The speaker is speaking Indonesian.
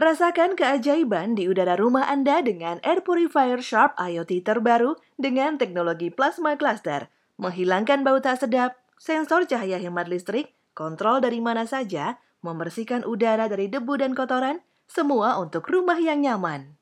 Rasakan keajaiban di udara rumah Anda dengan Air Purifier Sharp IoT terbaru dengan teknologi plasma cluster. Menghilangkan bau tak sedap, sensor cahaya hemat listrik, kontrol dari mana saja, membersihkan udara dari debu dan kotoran, semua untuk rumah yang nyaman.